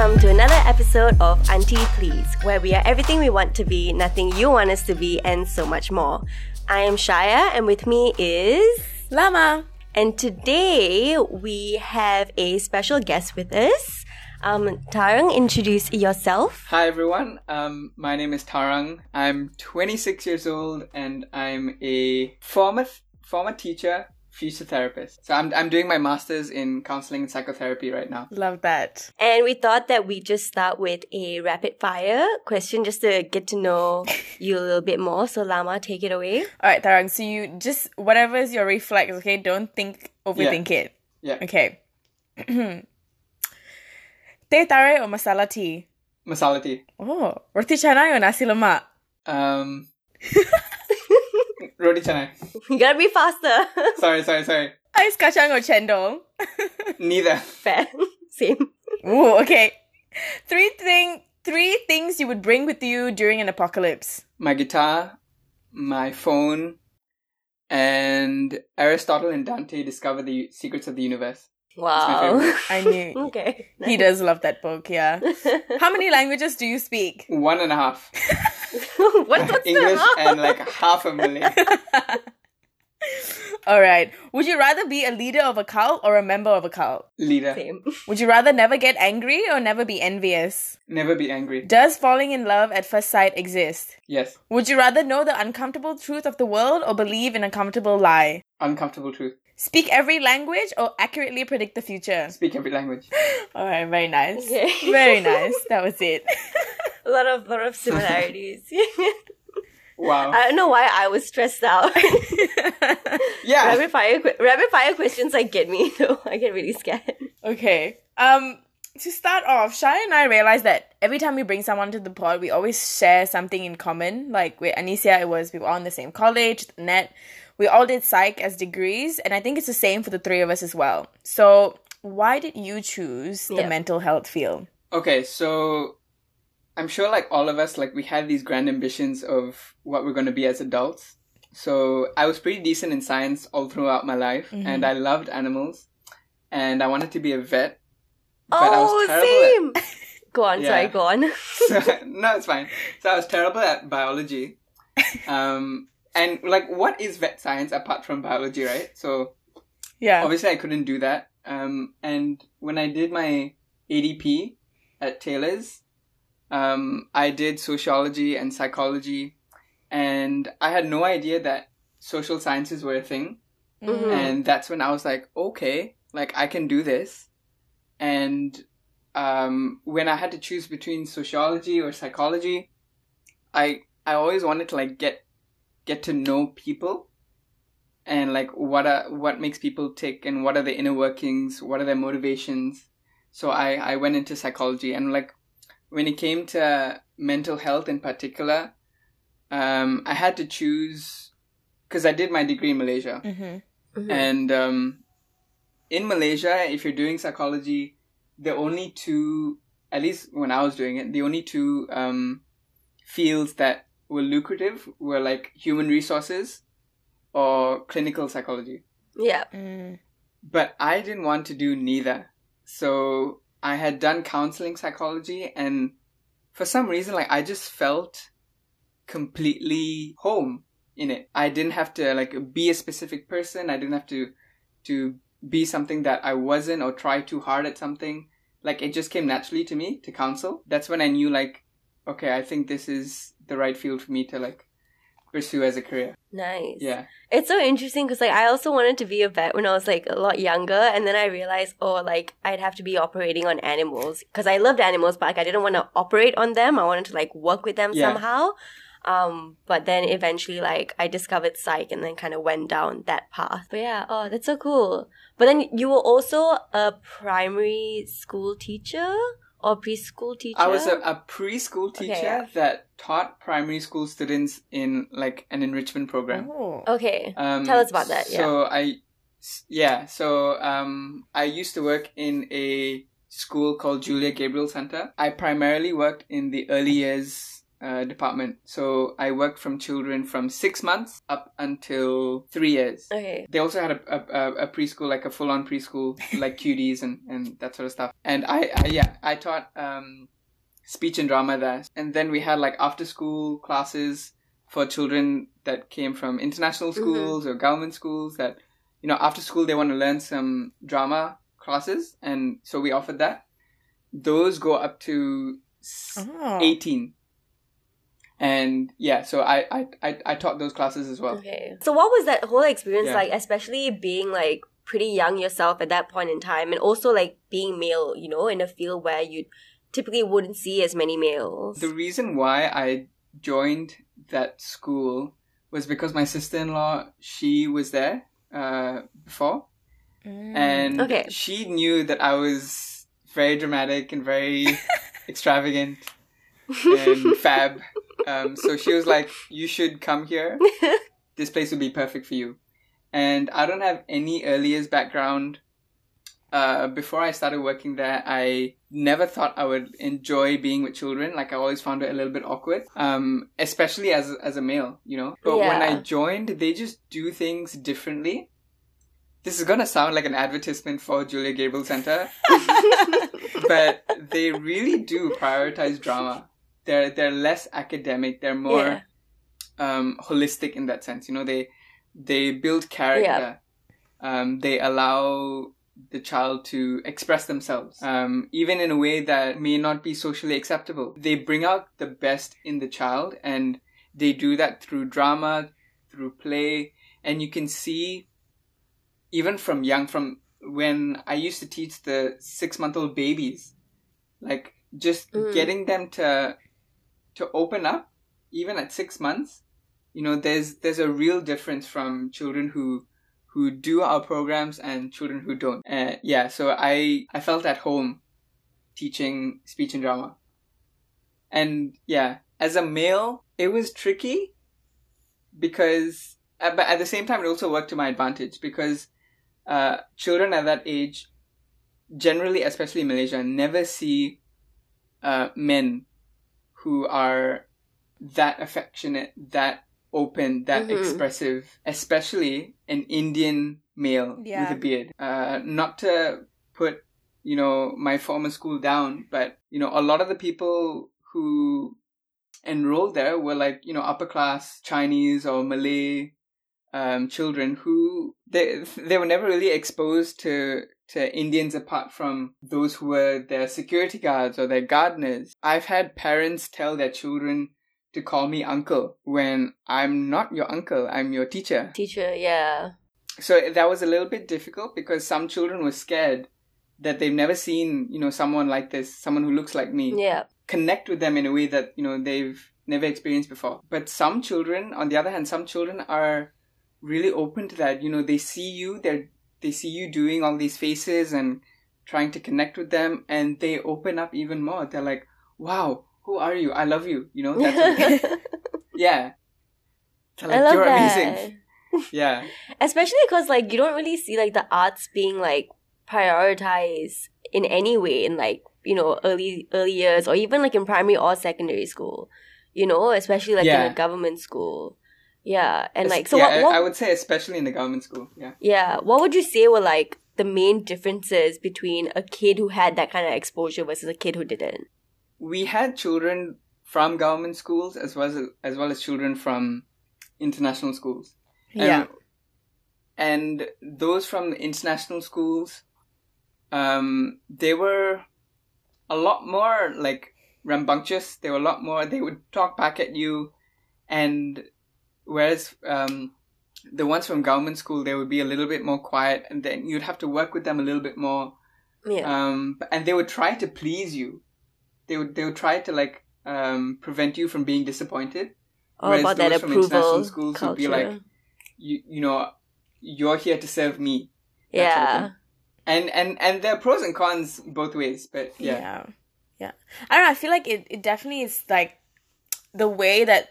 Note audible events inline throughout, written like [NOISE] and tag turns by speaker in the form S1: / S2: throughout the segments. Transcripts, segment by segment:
S1: welcome to another episode of Auntie Please, where we are everything we want to be, nothing you want us to be, and so much more. I am Shaya, and with me is
S2: Lama.
S1: And today we have a special guest with us. Um, Tarang, introduce yourself.
S3: Hi everyone, um, my name is Tarang. I'm 26 years old and I'm a former former teacher, physiotherapist. So I'm I'm doing my masters in counseling and psychotherapy right now.
S2: Love that.
S1: And we thought that we just start with a rapid fire question just to get to know [LAUGHS] you a little bit more. So Lama, take it away.
S2: All right, Tarang. So you just whatever is your reflex, okay? Don't think overthink it.
S3: Yeah.
S2: Okay. [CLEARS THROAT] Teh tarik or masala tea?
S3: Masala tea.
S2: Oh, roti canai or nasi lemak?
S3: Um, [LAUGHS] roti canai.
S1: You gotta be faster. [LAUGHS]
S3: Sorry, sorry, sorry.
S2: Ais kacang or cendol? [LAUGHS]
S3: Neither.
S1: Fair. [LAUGHS] Same.
S2: Ooh, okay. Three thing, three things you would bring with you during an apocalypse.
S3: My guitar, my phone, and Aristotle and Dante discover the secrets of the universe.
S1: Wow. [LAUGHS]
S2: I knew [LAUGHS]
S1: okay.
S2: he does love that book. Yeah. [LAUGHS] How many languages do you speak?
S3: One and a half.
S1: what, what's
S3: English
S1: the
S3: and like half a million.
S2: All right. Would you rather be a leader of a cult or a member of a cult?
S3: Leader.
S1: Same.
S2: Would you rather never get angry or never be envious?
S3: Never be angry.
S2: Does falling in love at first sight exist?
S3: Yes.
S2: Would you rather know the uncomfortable truth of the world or believe in a comfortable lie?
S3: Uncomfortable truth.
S2: Speak every language or accurately predict the future?
S3: Speak every language. [LAUGHS]
S2: All right, very nice.
S1: Okay. [LAUGHS]
S2: Very nice. [LAUGHS] That was it.
S1: A lot of lot of similarities.
S3: Wow.
S1: I don't know why I was stressed out.
S3: Yeah.
S1: rapid fire que- rapid fire questions like get me though. I get really scared.
S2: Okay. Um to start off, Shai and I realized that every time we bring someone to the pod, we always share something in common. Like with Anicia, it was we were all in the same college, net. We all did psych as degrees, and I think it's the same for the three of us as well. So why did you choose the
S1: Yep.
S2: mental health field?
S3: Okay, so I'm sure like all of us, like we had these grand ambitions of what we're going to be as adults. So I was pretty decent in science all throughout my life, and I loved animals, and I wanted to be a vet. But I was
S1: oh,
S3: terrible
S1: same. [LAUGHS] go on, sorry, go on.
S3: at [LAUGHS] no, it's fine. So I was terrible at biology. [LAUGHS] Um, and like, what is vet science apart from biology, right? So
S2: Yeah.
S3: obviously I couldn't do that. Um, and when I did my ADP at Taylor's, um, I did sociology and psychology, and I had no idea that social sciences were a thing.
S1: Mhm.
S3: And that's when I was like, okay, like I can do this. And um, when I had to choose between sociology or psychology, I I always wanted to like get get to know people and like what are what makes people tick and what are their inner workings, what are their motivations. So I I went into psychology and like when it came to mental health in particular, um, I had to choose because I did my degree in Malaysia.
S2: Mhm.
S1: Mhm.
S3: And um, in Malaysia, if you're doing psychology, the only two, at least when I was doing it, the only two um, fields that were lucrative were like human resources or clinical psychology.
S1: yeah.
S2: Mm.
S3: But I didn't want to do neither. So I had done counseling psychology, and for some reason, like I just felt completely home in it. I didn't have to like be a specific person. I didn't have to to be something that I wasn't or try too hard at something. Like it just came naturally to me to counsel. That's when I knew like, okay, I think this is the right field for me to like pursue as a career.
S1: Nice.
S3: Yeah.
S1: It's so interesting because like I also wanted to be a vet when I was like a lot younger, and then I realized oh like I'd have to be operating on animals because I loved animals, but like I didn't want to operate on them. I wanted to like work with them
S3: Yeah.
S1: somehow. Um, but then eventually like I discovered psych and then kind of went down that path. But yeah, oh that's so cool. But then you were also a primary school teacher or preschool teacher.
S3: I was a, a preschool teacher
S1: Okay, yeah.
S3: that taught primary school students in like an enrichment program.
S2: Oh.
S1: okay.
S3: Um,
S1: Tell us about that, yeah.
S3: So I, s- yeah. So um, I used to work in a school called Julia Gabriel Center. I primarily worked in the early years uh, department. So I worked from children from six months up until three years.
S1: Okay.
S3: They also had a, a, a preschool, like a full on preschool, like [LAUGHS] cuties and, and that sort of stuff. And I, I yeah, I taught um, speech and drama there. And then we had like after school classes for children that came from international schools or government schools that, you know, after school they want to learn some drama classes. And so we offered that. Those go up to
S2: Oh.
S3: 18. And yeah, so I, I, I, I taught those classes as well.
S1: Okay. So what was that whole experience
S3: Yeah.
S1: like, especially being like pretty young yourself at that point in time and also like being male, you know, in a field where you typically wouldn't see as many males.
S3: The reason why I joined that school was because my sister in law, she was there uh, before.
S2: Mm.
S3: And
S1: Okay.
S3: she knew that I was very dramatic and very [LAUGHS] extravagant [LAUGHS] and fab. Um, so she was like, You should come here. [LAUGHS] This place would be perfect for you. And I don't have any early years background. Uh, before I started working there, I never thought I would enjoy being with children. Like I always found it a little bit awkward, um, especially as as a male, you know. But when I joined, they just do things differently. This is gonna sound like an advertisement for Julia Gabriel Center, [LAUGHS] but they really do prioritize drama. They're they're less academic. They're more
S1: Yeah.
S3: um, holistic in that sense. You know, they they build character. Um, they allow the child to express themselves, um, even in a way that may not be socially acceptable. They bring out the best in the child, and they do that through drama, through play, and you can see, even from young, from when I used to teach the six month old babies, like just
S1: Mm.
S3: getting them to to open up, even at six months. You know, there's there's a real difference from children who who do our programs and children who don't. Uh, yeah, so I I felt at home teaching speech and drama. And yeah, as a male, it was tricky because uh, but at the same time it also worked to my advantage because uh, children at that age generally especially in Malaysia never see uh, men who are that affectionate, that open, that
S1: Mhm.
S3: expressive, especially an Indian male
S2: Yeah.
S3: with a beard. Uh, not to put, you know, my former school down, but, you know, a lot of the people who enrolled there were like, you know, upper class Chinese or Malay um, children who they they were never really exposed to to Indians apart from those who were their security guards or their gardeners. I've had parents tell their children to call me uncle when I'm not your uncle, I'm your teacher.
S1: Teacher, yeah.
S3: So that was a little bit difficult because some children were scared that they've never seen, you know, someone like this, someone who looks like me
S1: Yeah.
S3: connect with them in a way that you know they've never experienced before but some children on the other hand some children are really open to that. You know they see you they're they see you doing all these faces and trying to connect with them and they open up even more. They're like wow who are you? I love you. You know that's [LAUGHS] what- yeah. They're
S1: I
S3: like
S1: love
S3: you're
S1: that.
S3: amazing. Yeah.
S1: Especially because like you don't really see like the arts being like prioritized in any way in like you know early early years or even like in primary or secondary school. You know, especially like in a government school. Yeah, and like so
S3: yeah,
S1: what, what
S3: I, would say especially in the government school yeah
S1: yeah what would you say were like the main differences between a kid who had that kind of exposure versus a kid who didn't?
S3: we had children from government schools as well as as well as children from international schools.
S2: Yeah.
S3: And, and those from international schools, um, they were a lot more like rambunctious. They were a lot more. They would talk back at you, and whereas um, the ones from government school, they would be a little bit more quiet, and then you'd have to work with them a little bit more
S1: Yeah.
S3: um and they would try to please you they would they would try to like um prevent you from being disappointed
S1: All
S3: whereas
S1: about that
S3: those from international schools
S1: culture.
S3: would be like you you know you're here to serve me that sort of
S1: yeah.
S3: and and and there are pros and cons both ways but yeah,
S2: yeah. Yeah. I don't know, I feel like it, it definitely is like the way that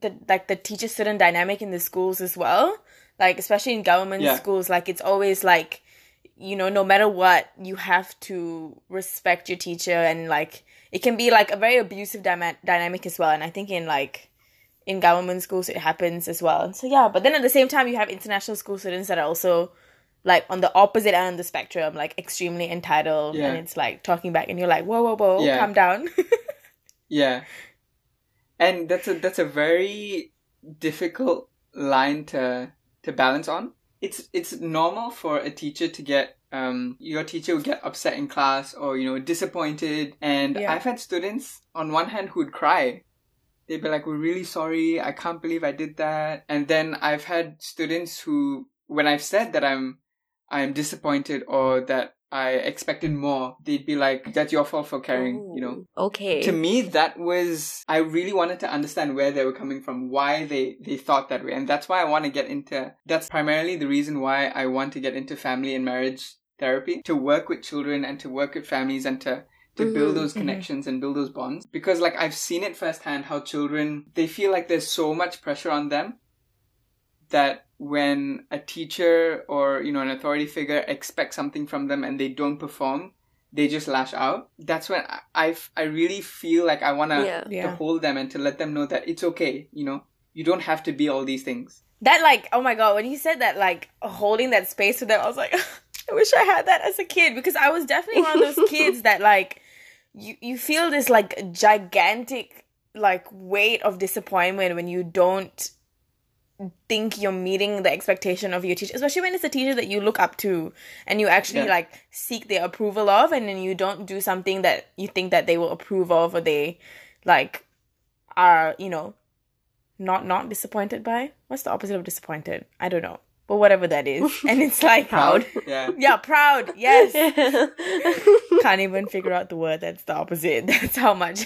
S2: the like the teacher student dynamic in the schools as well. Like especially in government
S3: Yeah.
S2: schools, like it's always like you know, no matter what, you have to respect your teacher and like it can be like a very abusive dyma- dynamic as well. And I think in like in government schools it happens as well. So yeah, but then at the same time you have international school students that are also like on the opposite end of the spectrum, like extremely entitled,
S3: Yeah.
S2: and it's like talking back, and you're like, whoa, whoa, whoa,
S3: Yeah.
S2: calm down. [LAUGHS]
S3: Yeah. And that's a that's a very difficult line to to balance on. It's it's normal for a teacher to get um your teacher would get upset in class or you know disappointed and
S2: Yeah.
S3: I've had students on one hand who'd cry. They'd be like, We're really sorry, I can't believe I did that and then I've had students who when I've said that I'm I'm disappointed or that I expected more, they'd be like, That's your fault for caring, you know
S1: Okay.
S3: to me that was i really wanted to understand where they were coming from why they they thought that way and that's why i want to get into that's primarily the reason why i want to get into family and marriage therapy to work with children and to work with families and to to build
S1: Mhm,
S3: those
S2: mhm.
S3: connections and build those bonds because like i've seen it firsthand how children they feel like there's so much pressure on them that when a teacher or you know an authority figure expects something from them and they don't perform they just lash out that's when i i, I really feel like i want to
S1: yeah.
S2: Yeah.
S3: to hold them and to let them know that it's okay you know you don't have to be all these things
S2: that like, oh my god, when you said that, like holding that space for them, I was like, [LAUGHS] I wish I had that as a kid because I was definitely one of those [LAUGHS] kids that like you you feel this like gigantic like weight of disappointment when you don't think you're meeting the expectation of your teacher, especially when it's a teacher that you look up to and you actually
S3: Yeah.
S2: like seek their approval of, and then you don't do something that you think that they will approve of or they like are you know not not disappointed by. What's the opposite of disappointed? I don't know, but whatever that is, [LAUGHS] and it's like
S1: Proud. [LAUGHS]
S3: yeah.
S2: Yeah, proud. Yes. [LAUGHS] Can't even figure out the word that's the opposite. That's how much.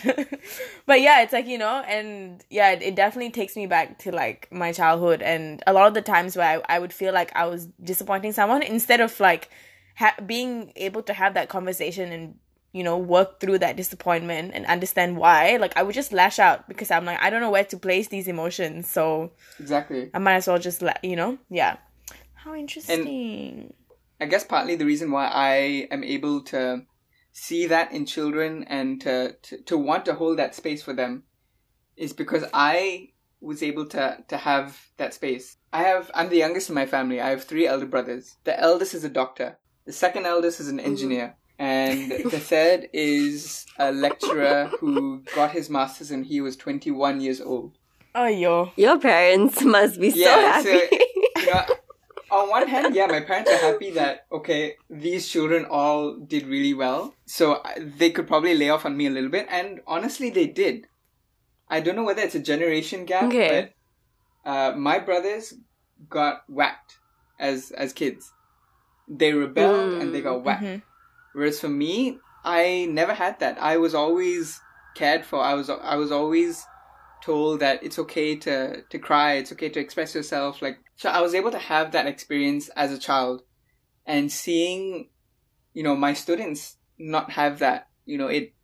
S2: But yeah it's like you know and yeah it, it definitely takes me back to like my childhood. And a lot of the times where i, I would feel like i was disappointing someone instead of like ha- being able to have that conversation and you know work through that disappointment and understand why like i would just lash out because i'm like i don't know where to place these emotions. So
S3: exactly.
S2: I might as well just let you know? Yeah how interesting
S3: i guess partly the reason why i am able to see that in children and to, to, to want to hold that space for them is because I was able to, to have that space. I have, I'm the youngest in my family. I have three elder brothers. The eldest is a doctor. The second eldest is an engineer. And [LAUGHS] the third is a lecturer who got his master's and he was 21 years old.
S2: oh yo
S1: Your parents must be so
S3: Yeah, so-
S1: happy.
S3: You [LAUGHS] know, on one hand, yeah, my parents are happy that okay, these children all did really well, so they could probably lay off on me a little bit, and honestly, they did. I don't know whether it's a generation gap,
S1: Okay.
S3: but uh, my brothers got whacked as as kids. They rebelled and they got whacked.
S2: Mhm.
S3: Whereas for me, I never had that. I was always cared for. I was I was always told that it's okay to to cry. It's okay to express yourself. Like so, I was able to have that experience as a child, and seeing, you know, my students not have that. You know, it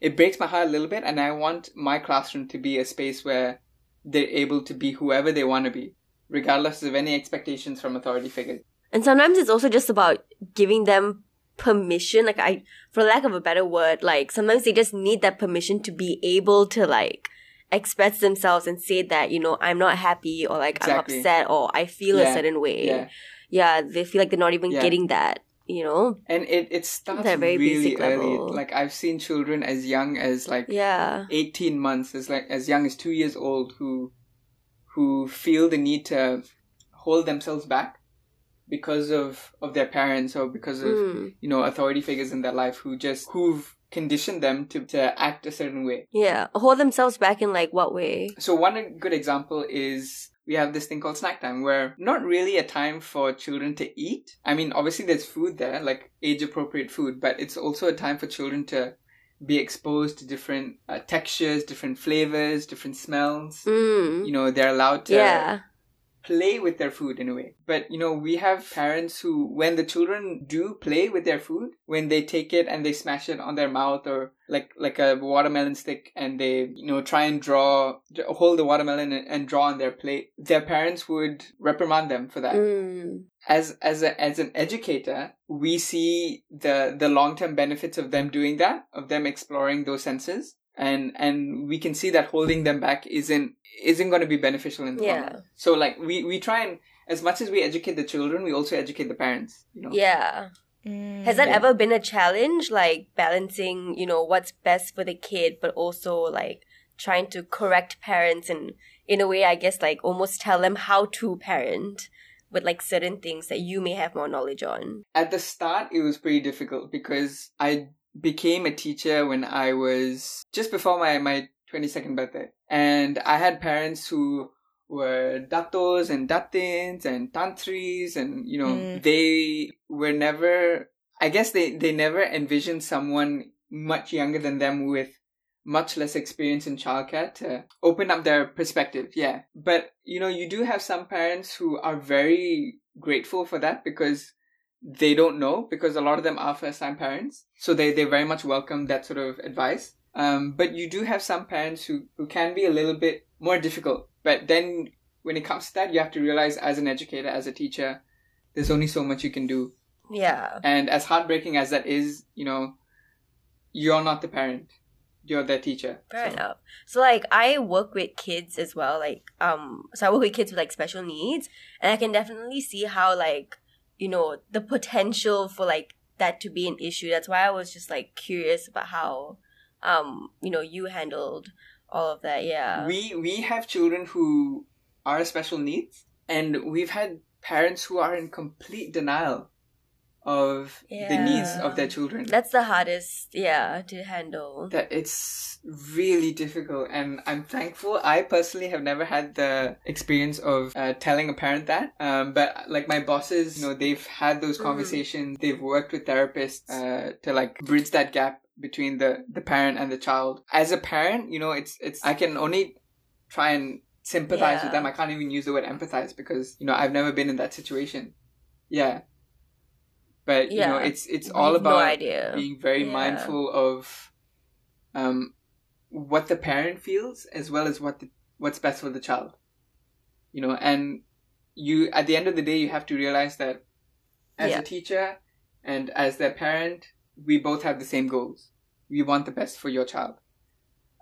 S3: it breaks my heart a little bit, and I want my classroom to be a space where they're able to be whoever they want to be, regardless of any expectations from authority figures.
S1: And sometimes it's also just about giving them permission. Like I, for lack of a better word, like sometimes they just need that permission to be able to like express themselves and say that, you know, I'm not happy or like
S3: Exactly.
S1: I'm upset or I feel a certain way.
S3: Yeah.
S1: Yeah, they feel like they're not even
S3: Yeah.
S1: getting that, you know?
S3: and it it starts
S1: That very
S3: really
S1: basic
S3: early.
S1: level.
S3: Like I've seen children as young as like
S1: Yeah.
S3: eighteen months, as like as young as two years old, who who feel the need to hold themselves back because of of their parents or because of
S1: Mm.
S3: you know authority figures in their life who just who've conditioned them to to act a certain way.
S1: Yeah. Hold themselves back in like what way?
S3: So one good example is we have this thing called snack time where not really a time for children to eat. I mean, obviously there's food there, like age appropriate food, but it's also a time for children to be exposed to different uh, textures, different flavors, different smells.
S1: Mm.
S3: You know, they're allowed to
S1: Yeah.
S3: Play with their food in a way. But you know, we have parents who, when the children do play with their food, when they take it and they smash it on their mouth or like like a watermelon stick and they you know try and draw hold the watermelon and, draw on their plate, their parents would reprimand them for that.
S1: Mm.
S3: As as a, as an educator, we see the the long term benefits of them doing that, of them exploring those senses and and we can see that holding them back isn't isn't going to be beneficial in the long run. So like we we try and as much as we educate the children, we also educate the parents. You know.
S1: Yeah.
S2: Mm.
S1: Has that
S3: Yeah.
S1: ever been a challenge, like balancing, you know, what's best for the kid, but also like trying to correct parents and, in a way, I guess, like almost tell them how to parent with like certain things that you may have more knowledge on?
S3: At the start, it was pretty difficult because I became a teacher when I was just before my my twenty second birthday, and I had parents who were datos and datins and Tan Sris and you know
S2: Mm.
S3: they were never i guess they they never envisioned someone much younger than them with much less experience in childcare to open up their perspective yeah but you know you do have some parents who are very grateful for that because they don't know because a lot of them are first time parents so they they very much welcome that sort of advice um, but you do have some parents who, who can be a little bit more difficult. But then when it comes to that, you have to realize as an educator, as a teacher, there's only so much you can do.
S1: Yeah.
S3: And as heartbreaking as that is, you know, you're not the parent. You're their teacher.
S1: Fair
S3: So-
S1: enough. So like I work with kids as well, like um so I work with kids with like special needs and I can definitely see how like, you know, the potential for like that to be an issue. That's why I was just like curious about how um, you know, you handled all of that. Yeah.
S3: We we have children who are special needs, and we've had parents who are in complete denial of the needs of their children.
S1: That's the hardest, yeah, to handle.
S3: that it's really difficult and i'm thankful. I personally have never had the experience of uh, telling a parent that um, but like my bosses you know they've had those
S1: Mhm.
S3: conversations. They've worked with therapists uh, to like bridge that gap between the the parent and the child. As a parent you know it's it's i can only try and sympathize with them. I can't even use the word empathize because you know i've never been in that situation. Yeah but you know it's it's all
S1: no
S3: about
S1: idea.
S3: being very
S1: Yeah.
S3: mindful of um what the parent feels as well as what the, what's best for the child you know and you at the end of the day you have to realize that as
S1: Yeah.
S3: a teacher and as their parent we both have the same goals we want the best for your child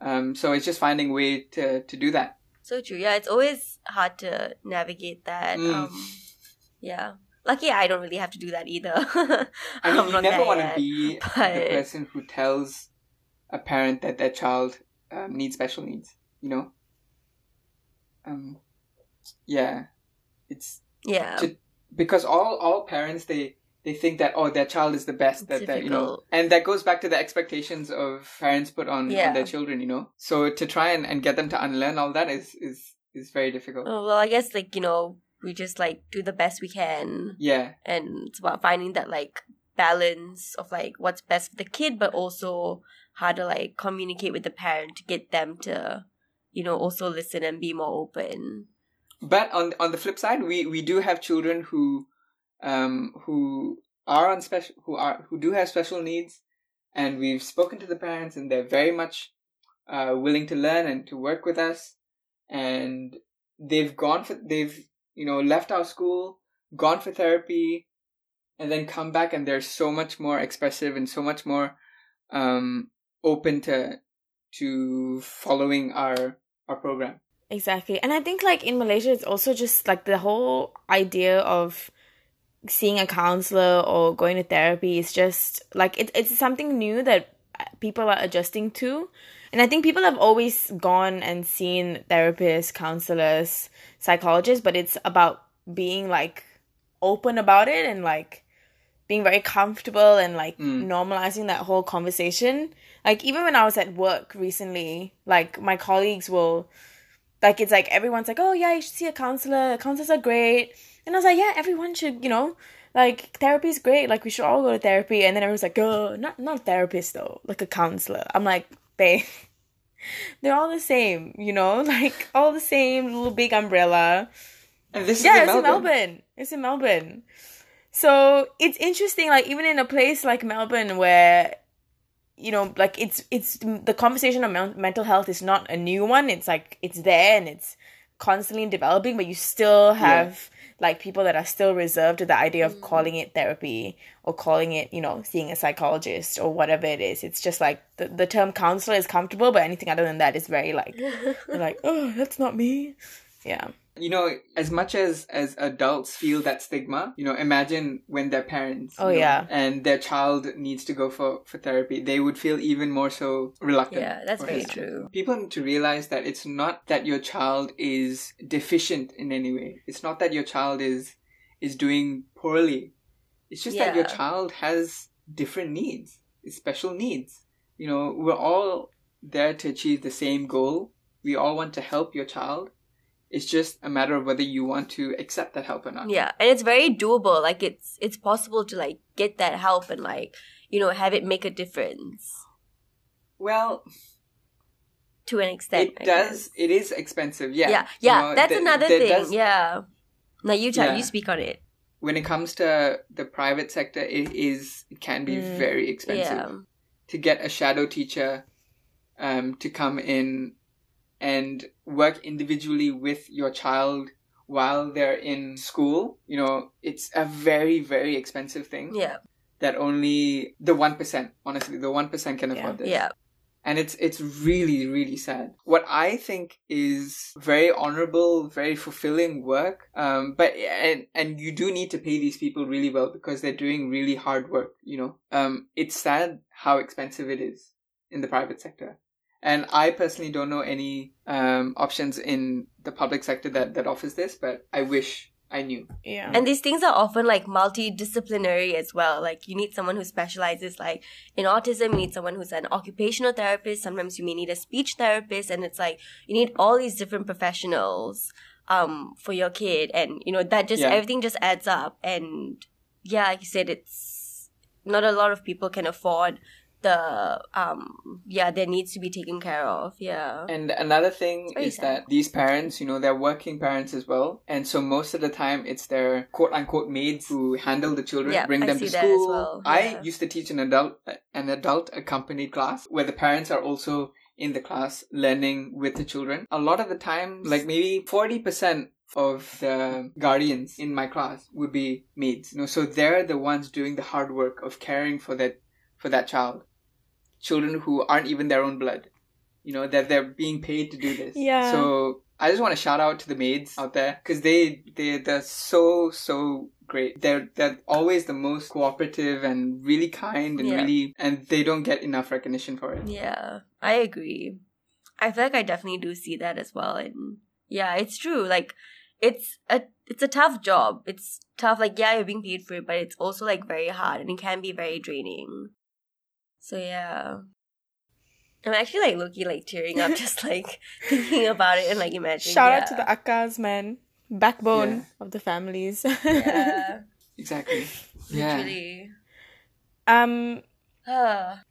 S3: um so it's just finding a way to to do that
S1: So true. Yeah, it's always hard to navigate that.
S3: Mm.
S1: Um yeah. Lucky I don't really have to do that either. [LAUGHS]
S3: I mean,
S1: I'm
S3: you
S1: not
S3: never want to be the person who tells a parent that their child um, needs special needs. You know. Um. Yeah, it's
S1: Yeah.
S3: to- because all all parents they they think that oh their child is the best that that you know and that goes back to the expectations of parents put on,
S1: Yeah.
S3: on their children you know so to try and, and get them to unlearn all that is is is very difficult
S1: Oh, well, I guess like, you know, we just like do the best we can.
S3: Yeah.
S1: And it's about finding that like balance of like what's best for the kid but also how to like communicate with the parent to get them to you know also listen and be more open.
S3: But on on the flip side, we we do have children who, um, who are on special who are who do have special needs, and we've spoken to the parents, and they're very much, uh, willing to learn and to work with us, and they've gone for they've you know left our school, gone for therapy, and then come back, and they're so much more expressive and so much more, um, open to to following our our program.
S2: Exactly. And I think like in Malaysia it's also just like the whole idea of seeing a counselor or going to therapy is just like it, it's something new that people are adjusting to. And I think people have always gone and seen therapists, counselors, psychologists, but it's about being like open about it and like being very comfortable and like
S3: Mm.
S2: normalizing that whole conversation. Like even when I was at work recently, like my colleagues will like it's like everyone's like, oh yeah, you should see a counselor. Counselors are great, and I was like, yeah, everyone should, you know, like therapy is great. Like we should all go to therapy. And then everyone's like, oh, not not a therapist though, like a counselor. I'm like, babe, [LAUGHS] they're all the same, you know, [LAUGHS] like all the same little big umbrella.
S3: And this
S2: yeah,
S3: is
S2: it's
S3: in
S2: in
S3: Melbourne.
S2: Melbourne. It's in Melbourne. So it's interesting, like even in a place like Melbourne where you know, like it's it's the conversation of mental health is not a new one. It's like it's there and it's constantly developing, but you still have like people that are still reserved to the idea of mm. calling it therapy or calling it, you know, seeing a psychologist or whatever it is. It's just like the, the term counselor is comfortable, but anything other than that is very like [LAUGHS] like, oh, that's not me. Yeah.
S3: You know, as much as as adults feel that stigma, you know, imagine when they're parents.
S2: Oh,
S3: you know,
S2: yeah.
S3: And their child needs to go for for therapy, they would feel even more so reluctant.
S1: Yeah, that's very true.
S3: People need to realize that it's not that your child is deficient in any way. It's not that your child is is doing poorly. It's just that your child has different needs, special needs. You know, we're all there to achieve the same goal. We all want to help your child. It's just a matter of whether you want to accept that help or not.
S1: Yeah, and it's very doable. Like it's it's possible to like get that help and like you know have it make a difference
S3: Well,
S1: to an extent.
S3: it
S1: I
S3: does.
S1: guess.
S3: It is expensive. Yeah.
S1: Yeah,
S3: You
S1: yeah.
S3: know,
S1: that's
S3: th-
S1: another
S3: there
S1: thing.
S3: does-
S1: Yeah. Now you tell.
S3: Yeah.
S1: You speak on it.
S3: When it comes to the private sector, it is it can be
S2: Mm.
S3: very expensive.
S1: Yeah.
S3: to get a shadow teacher um, to come in and work individually with your child while they're in school, you know, it's a very, very expensive thing
S1: Yeah.
S3: that only the 1%, honestly, the 1% can
S2: Yeah.
S3: afford this.
S1: Yeah.
S3: And it's it's really, really sad. What I think is very honorable, very fulfilling work. Um, but and and you do need to pay these people really well because they're doing really hard work. You know, um, it's sad how expensive it is in the private sector. And I personally don't know any um, options in the public sector that, that offers this, but I wish I knew.
S2: Yeah.
S1: And these things are often like multidisciplinary as well. Like you need someone who specializes like in autism, you need someone who's an occupational therapist, sometimes you may need a speech therapist and it's like you need all these different professionals um for your kid and you know that just
S3: Yeah.
S1: everything just adds up and yeah, like you said it's not a lot of people can afford the um yeah, their needs to be taken care of. Yeah.
S3: And another thing is
S1: sad.
S3: that these parents, you know, they're working parents as well. And so most of the time it's their quote unquote maids who handle the children,
S1: Yeah,
S3: bring
S1: I
S3: them to school.
S1: well,
S3: I used to teach an adult an adult accompanied class where the parents are also in the class learning with the children. A lot of the time, like maybe 40% of the guardians in my class would be maids. You know, so they're the ones doing the hard work of caring for that for that child. Children who aren't even their own blood. You know, that they're being paid to do this.
S2: Yeah.
S3: So I just want to shout out to the maids out there because they they they're so so great. They're they're always the most cooperative and really kind and
S1: Yeah.
S3: really and they don't get enough recognition for it.
S1: Yeah, I agree. I feel like I definitely do see that as well. And yeah, it's true. Like it's a it's a tough job. It's tough. Like yeah, you're being paid for it, but it's also like very hard and it can be very draining. So yeah. I'm actually like looking like tearing up [LAUGHS] just like thinking about it and like imagining.
S2: Shout
S1: yeah.
S2: out to the akkas, man. Backbone
S3: Yeah.
S2: of the families.
S1: Yeah, [LAUGHS]
S3: Exactly. Yeah.
S1: literally.
S2: um
S1: Ah.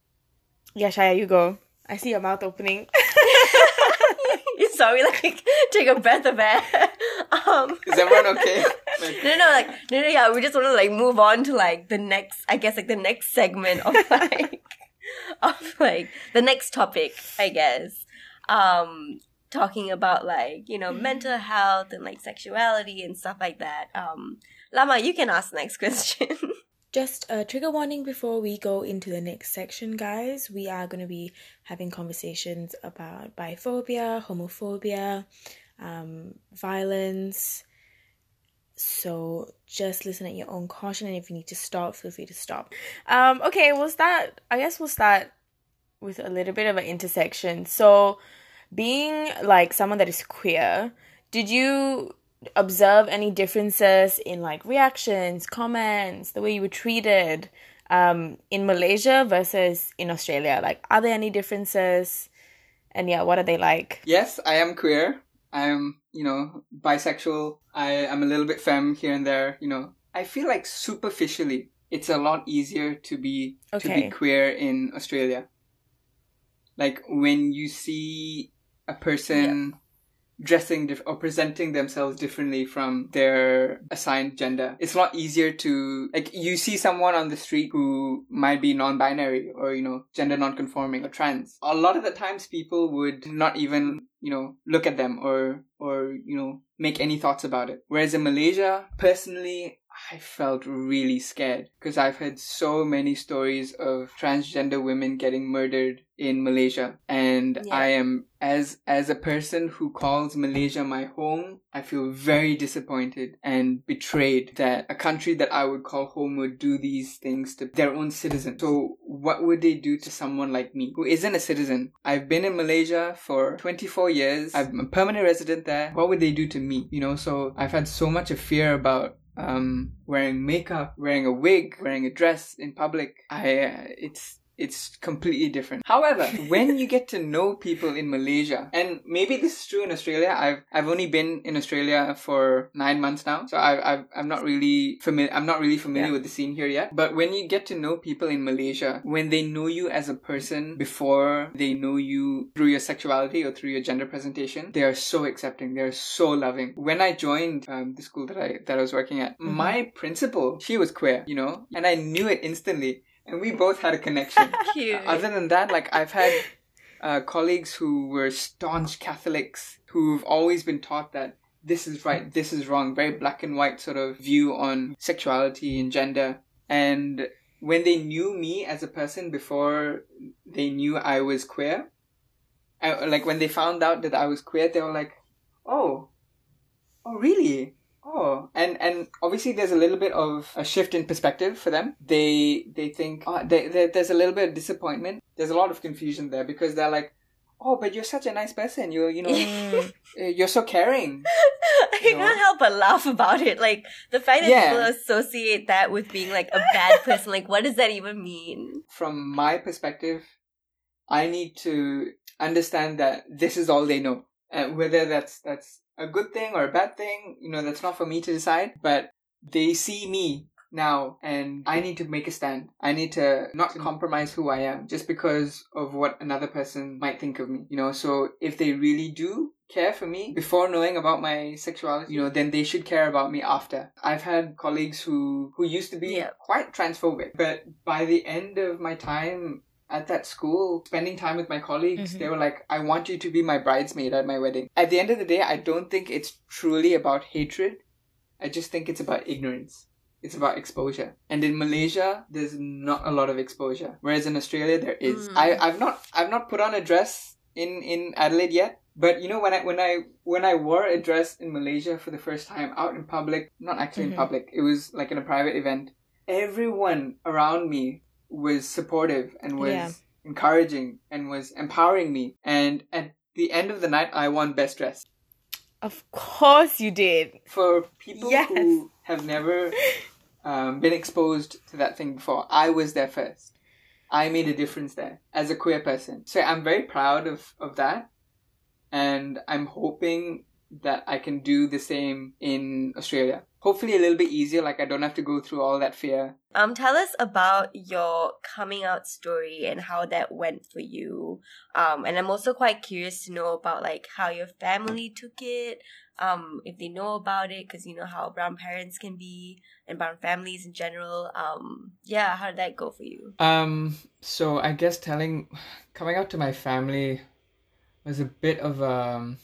S1: [SIGHS]
S2: yeah, Shaya, you go. I see your mouth opening.
S1: you saw me like [LAUGHS] take a breath of air. um
S3: Is everyone okay?
S1: No, no, like no, no, yeah. We just want to like move on to like the next, I guess, like the next segment of [LAUGHS] like of like the next topic, I guess. Um, talking about like you know mental health and like sexuality and stuff like that. Um, Lama, you can ask the next [LAUGHS] question.
S2: Just a trigger warning before we go into the next section, guys. We are going to be having conversations about biphobia, homophobia, um, violence. So just listen at your own caution, and if you need to stop, feel free to stop. Um, okay, we'll start. I guess we'll start with a little bit of an intersection. So, being like someone that is queer, did you observe any differences in like reactions, comments, the way you were treated um, in Malaysia versus in Australia? Like, are there any differences? And yeah, what are they like?
S3: yes, I am queer. I'm, you know, bisexual. I am a little bit femme here and there. You know, I feel like superficially, it's a lot easier to be to be queer in Australia. Like when you see a person dressing dif- or presenting themselves differently from their assigned gender. It's a lot easier to like you see someone on the street who might be non-binary or you know gender non-conforming or trans. A lot of the times people would not even you know look at them or or you know make any thoughts about it. Whereas in Malaysia, personally, I felt really scared because I've heard so many stories of transgender women getting murdered in Malaysia. And
S1: Yeah.
S3: I am as as a person who calls Malaysia my home I feel very disappointed and betrayed that a country that I would call home would do these things to their own citizens. So what would they do to someone like me who isn't a citizen? I've been in Malaysia for 24 years. I'm a permanent resident there. What would they do to me? You know so I've had so much of fear about um wearing makeup wearing a wig wearing a dress in public i uh, it's it's completely different. However, when you get to know people in Malaysia, and maybe this is true in Australia, I've I've only been in Australia for nine months now, so I, I've I'm not really familiar. I'm not really familiar
S1: Yeah.
S3: with the scene here yet. But when you get to know people in Malaysia, when they know you as a person before they know you through your sexuality or through your gender presentation, they are so accepting. They are so loving. When I joined um, the school that I that I was working at, my principal she was queer, you know, and I knew it instantly and we both had a connection. [LAUGHS]
S1: Cute.
S3: Other than that, like I've had uh, colleagues who were staunch Catholics who've always been taught that this is right, this is wrong, very black and white sort of view on sexuality and gender. And when they knew me as a person before they knew I was queer, I, like when they found out that I was queer, they were like, "Oh, oh, really?" Oh, and and obviously there's a little bit of a shift in perspective for them. They they think oh, they, they, there's a little bit of disappointment. There's a lot of confusion there because they're like, oh, but you're such a nice person. You you know uh, [LAUGHS] you're so caring. [LAUGHS]
S1: I
S3: You know?
S1: can't help but laugh about it. Like the fact that
S3: Yeah.
S1: people associate that with being like a bad person. Like, what does that even mean?
S3: From my perspective, I need to understand that this is all they know, and whether that's that's a good thing or a bad thing, you know, that's not for me to decide. But they see me now and I need to make a stand. I need to not compromise who I am just because of what another person might think of me, you know. So if they really do care for me before knowing about my sexuality, you know, then they should care about me after. I've had colleagues who who used to be
S1: Yeah.
S3: quite transphobic, but by the end of my time at that school, spending time with my colleagues,
S2: Mhm.
S3: they were like, I want you to be my bridesmaid at my wedding. At the end of the day, I don't think it's truly about hatred. I just think it's about ignorance. It's about exposure. And in Malaysia, there's not a lot of exposure. Whereas in Australia, there is.
S1: Mm.
S3: I, I've not I've not put on a dress in, in Adelaide yet. But you know when I when I when I wore a dress in Malaysia for the first time out in public, not actually in
S2: Mhm.
S3: public, it was like in a private event. Everyone around me was supportive and was
S2: Yeah.
S3: encouraging and was empowering me. And at the end of the night, I won best dress.
S2: Of course you did.
S3: For people
S2: Yes.
S3: who have never um, been exposed to that thing before, I was there first. I made a difference there as a queer person. So I'm very proud of, of that. And I'm hoping that I can do the same in Australia. Hopefully a little bit easier, like I don't have to go through all that fear.
S1: Um, tell us about your coming out story and how that went for you. Um, and I'm also quite curious to know about like how your family took it. Um, if they know about it, because you know how brown parents can be and brown families in general. Um, yeah, how did that go for you?
S3: Um, so I guess telling, coming out to my family was a bit of a,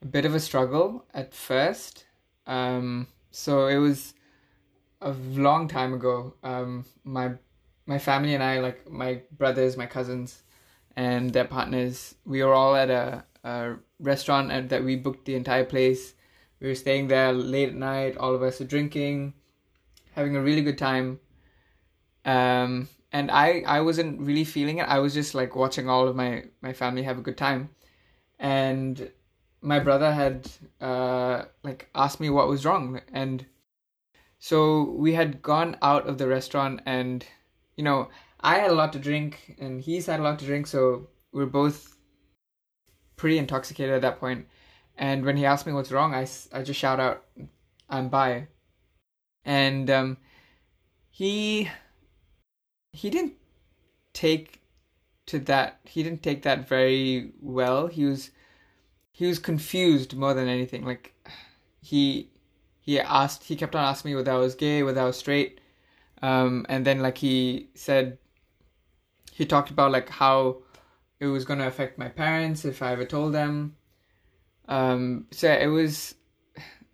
S3: a bit of a struggle at first. Um, so it was a long time ago. Um, my my family and I, like my brothers, my cousins, and their partners, we were all at a, a restaurant that we booked the entire place. We were staying there late at night. All of us were drinking, having a really good time um and i i wasn't really feeling it i was just like watching all of my my family have a good time and my brother had uh like asked me what was wrong. And so we had gone out of the restaurant and you know i had a lot to drink and he's had a lot to drink. So we are both pretty intoxicated at that point. And when he asked me what's wrong I, I just shout out i'm bi. And um he he didn't take to that he didn't take that very well. He was he was confused more than anything. Like he he asked he kept on asking me whether I was gay, whether I was straight. Um, and then like he said he talked about like how it was gonna affect my parents if I ever told them. Um, so it was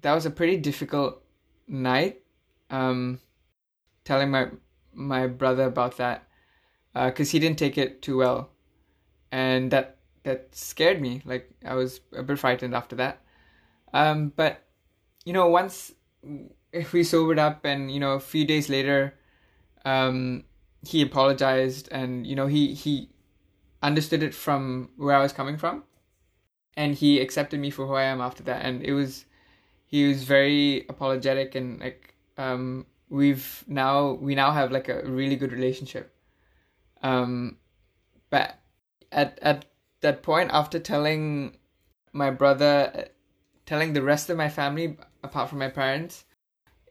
S3: that was a pretty difficult night. Um, telling my my brother about that because uh, he didn't take it too well, and that that scared me. Like I was a bit frightened after that. Um, but you know, once [LAUGHS] we sobered up, and you know, a few days later, um, he apologized, and you know, he he understood it from where I was coming from, and he accepted me for who I am after that. And it was he was very apologetic and like um we've now we now have like a really good relationship um, but at at that point, after telling my brother, telling the rest of my family apart from my parents,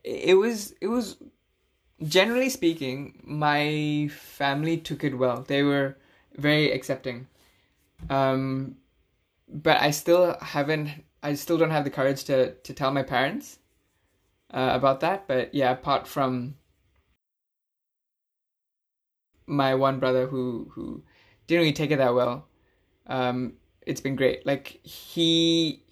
S3: it was it was generally speaking, my family took it well. They were very accepting. Um, but I still haven't. I still don't have the courage to to tell my parents uh, about that. But yeah, apart from my one brother who who didn't really take it that well. Um, it's been great. Like he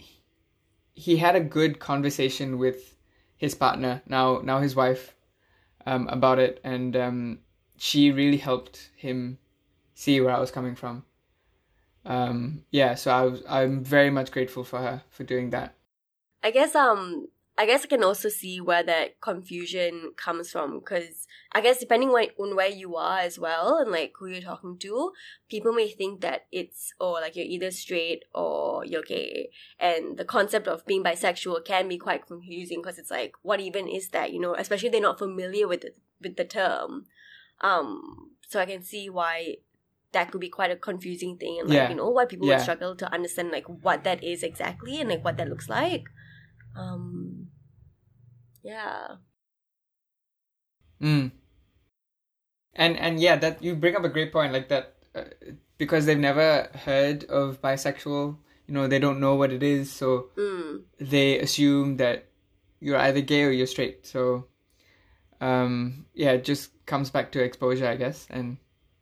S3: he had a good conversation with his partner now now his wife um, about it, and um, she really helped him see where I was coming from. Um, yeah, so I was I'm very much grateful for her for doing that.
S1: I guess um I guess I can also see where that confusion comes from because I guess depending on where you are as well and like who you're talking to, people may think that it's or oh, like you're either straight or you're gay, and the concept of being bisexual can be quite confusing because it's like what even is that you know, especially if they're not familiar with the, with the term. Um, so I can see why that could be quite a confusing thing and like yeah. you know why people yeah. would struggle to understand like what that is exactly and like what that looks like um yeah.
S3: Mm. And and yeah that you bring up a great point like that uh, because they've never heard of bisexual you know they don't know what it is so
S1: mm.
S3: they assume that you're either gay or you're straight. So um yeah it just comes back to exposure i guess. And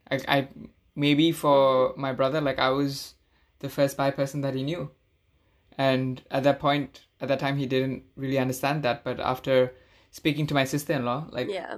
S3: i i maybe for my brother like i was the first bi person that he knew and at that point at that time he didn't really understand that but after speaking to my sister-in-law like
S1: yeah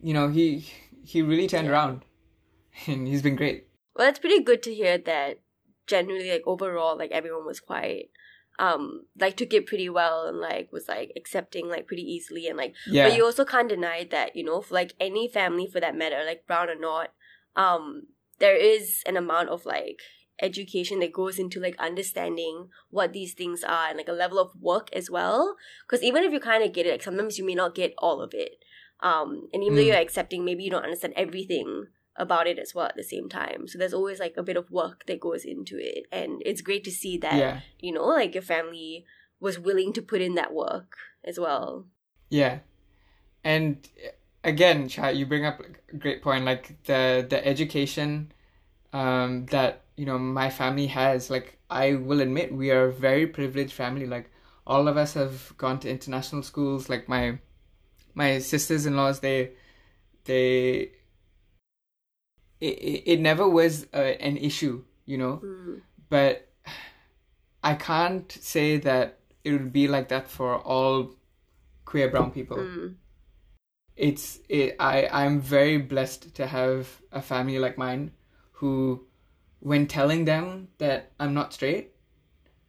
S3: you know he he really turned yeah. around [LAUGHS] and he's been great
S1: well it's pretty good to hear that generally like overall like everyone was quite um like took it pretty well and like was like accepting like pretty easily and like yeah. but you also can't deny that you know for like any family for that matter like brown or not um there is an amount of like education that goes into like understanding what these things are and like a level of work as well. Because even if you kind of get it like sometimes you may not get all of it. Um and even mm. though you're accepting maybe you don't understand everything about it as well at the same time. So there's always like a bit of work that goes into it. And it's great to see that
S3: yeah.
S1: you know like your family was willing to put in that work as well.
S3: Yeah. And again Chai, you bring up a great point. Like the the education um that you know my family has like i will admit we are a very privileged family like all of us have gone to international schools like my my sisters-in-laws they they it, it never was uh, an issue you know
S1: mm.
S3: but i can't say that it would be like that for all queer brown people
S1: mm.
S3: it's it, i i'm very blessed to have a family like mine who when telling them that I'm not straight,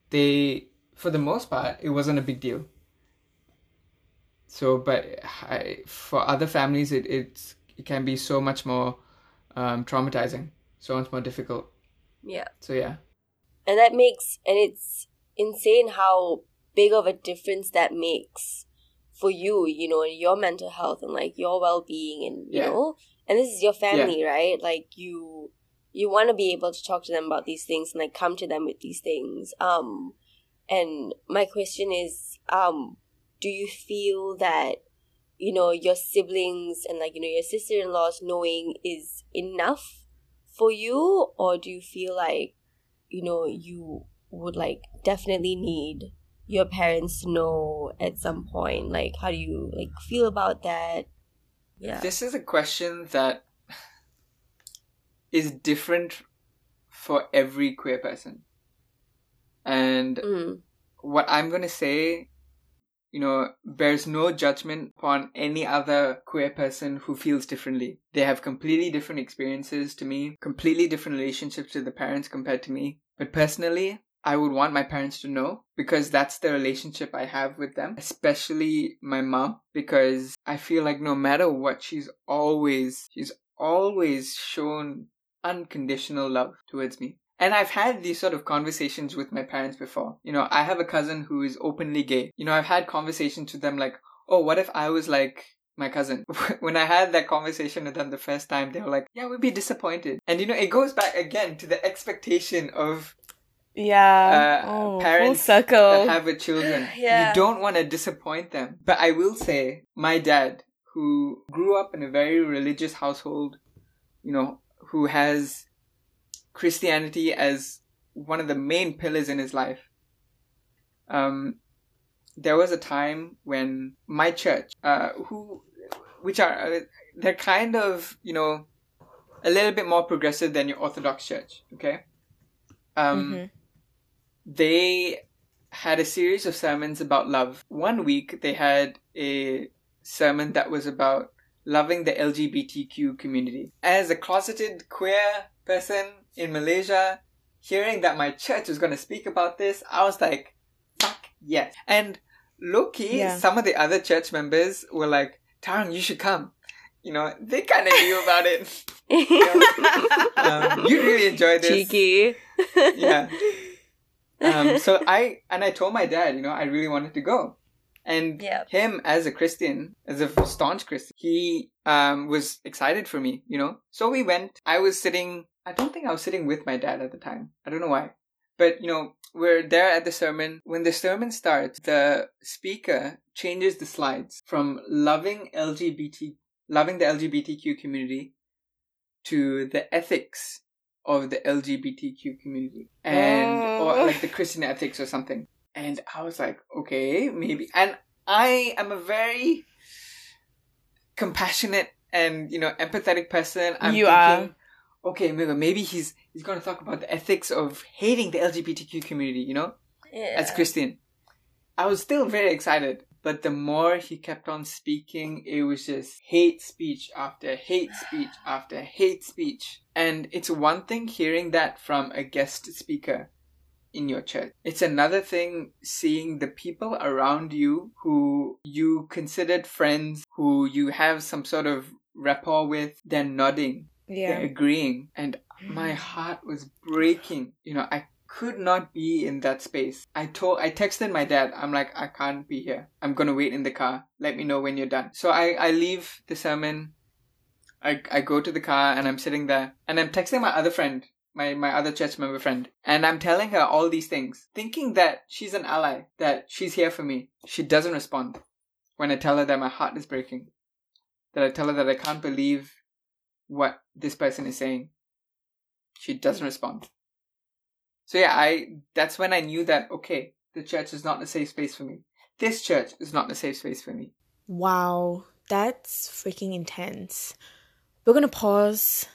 S3: they, for the most part, it wasn't a big deal. So, but I, for other families, it, it's, it can be so much more um, traumatizing, so much more difficult.
S1: Yeah.
S3: So, yeah.
S1: And that makes, and it's insane how big of a difference that makes for you, you know, in your mental health and like your well being and, you yeah. know, and this is your family, yeah. right? Like you, you want to be able to talk to them about these things and like come to them with these things um and my question is um do you feel that you know your siblings and like you know your sister-in-laws knowing is enough for you or do you feel like you know you would like definitely need your parents to know at some point? Like, how do you like feel about that? Yeah.
S3: This is a question that is different for every queer person. And
S1: Mm.
S3: what I'm going to say, you know, bears no judgment upon any other queer person who feels differently. They have completely different experiences to me, completely different relationships to the parents compared to me. But personally, I would want my parents to know because that's the relationship I have with them, especially my mom, because I feel like no matter what, she's always, she's always shown unconditional love towards me. And I've had these sort of conversations with my parents before. You know, I have a cousin who is openly gay. You know, I've had conversations with them like, oh, what if I was like my cousin? [LAUGHS] when I had that conversation with them the first time, they were like, yeah, we'd be disappointed. And you know, it goes back again to the expectation of
S2: Yeah.
S3: uh,
S2: oh,
S3: parents that have with children. [SIGHS]
S1: Yeah.
S3: You don't want to disappoint them. But I will say, my dad, who grew up in a very religious household, you know, who has Christianity as one of the main pillars in his life. Um, there was a time when my church, uh, who, which are, uh, they're kind of, you know, a little bit more progressive than your Orthodox church, okay? Um,
S2: Mhm.
S3: they had a series of sermons about love. One week they had a sermon that was about loving the LGBTQ community. As a closeted queer person in Malaysia, hearing that my church was going to speak about this, I was like, fuck yes. And low key,
S2: Yeah.
S3: some of the other church members were like, Tarang, you should come. You know, they kind of knew about it. [LAUGHS] Um, you really enjoyed this
S1: Cheeky.
S3: yeah. Um, so I and I told my dad, you know, I really wanted to go, and
S1: Yeah.
S3: him as a Christian, as a staunch Christian, he um was excited for me, you know. So we went. I was sitting. I don't think I was sitting with my dad at the time. I don't know why, but you know, we're there at the sermon. When the sermon starts, the speaker changes the slides from loving LGBT, loving the LGBTQ community, to the ethics of the LGBTQ community and or
S2: Oh.
S3: like the Christian ethics or something. And I was like, okay, maybe. And I am a very compassionate and you know empathetic person. I'm
S2: You
S3: thinking, okay, maybe maybe he's he's going to talk about the ethics of hating the LGBTQ community. You know, as Christian. I was still very excited, but the more he kept on speaking, it was just hate speech after hate speech after hate speech. And it's one thing hearing that from a guest speaker in your church. It's another thing seeing the people around you who you considered friends, who you have some sort of rapport with, they're nodding, they're
S2: yeah.
S3: agreeing. And my mm. heart was breaking. You know, I could not be in that space. I told, I texted my dad. I'm like, I can't be here. I'm gonna wait in the car. Let me know when you're done. So I, I leave the sermon. I, I go to the car and I'm sitting there and I'm texting my other friend, my, my other church member friend. And I'm telling her all these things, thinking that she's an ally, that she's here for me. She doesn't respond when I tell her that my heart is breaking. That I tell her that I can't believe what this person is saying. She doesn't respond. So yeah, I that's when I knew that okay, the church is not a safe space for me. This church is not a safe space for me.
S2: Wow, that's freaking intense. We're gonna pause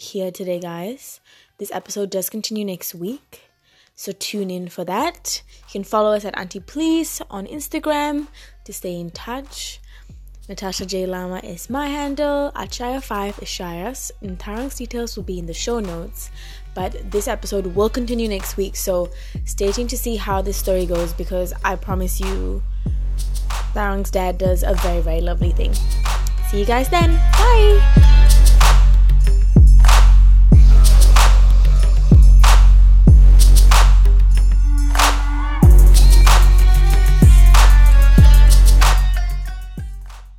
S2: here today, guys. This episode does continue next week, so tune in for that. You can follow us at Auntie Please on Instagram to stay in touch. Natasha J Lama is my handle. At Shia5 is Shia's, and Tarang's details will be in the show notes. But this episode will continue next week, so stay tuned to see how this story goes because I promise you Larong's dad does a very, very lovely thing. See you guys then. Bye!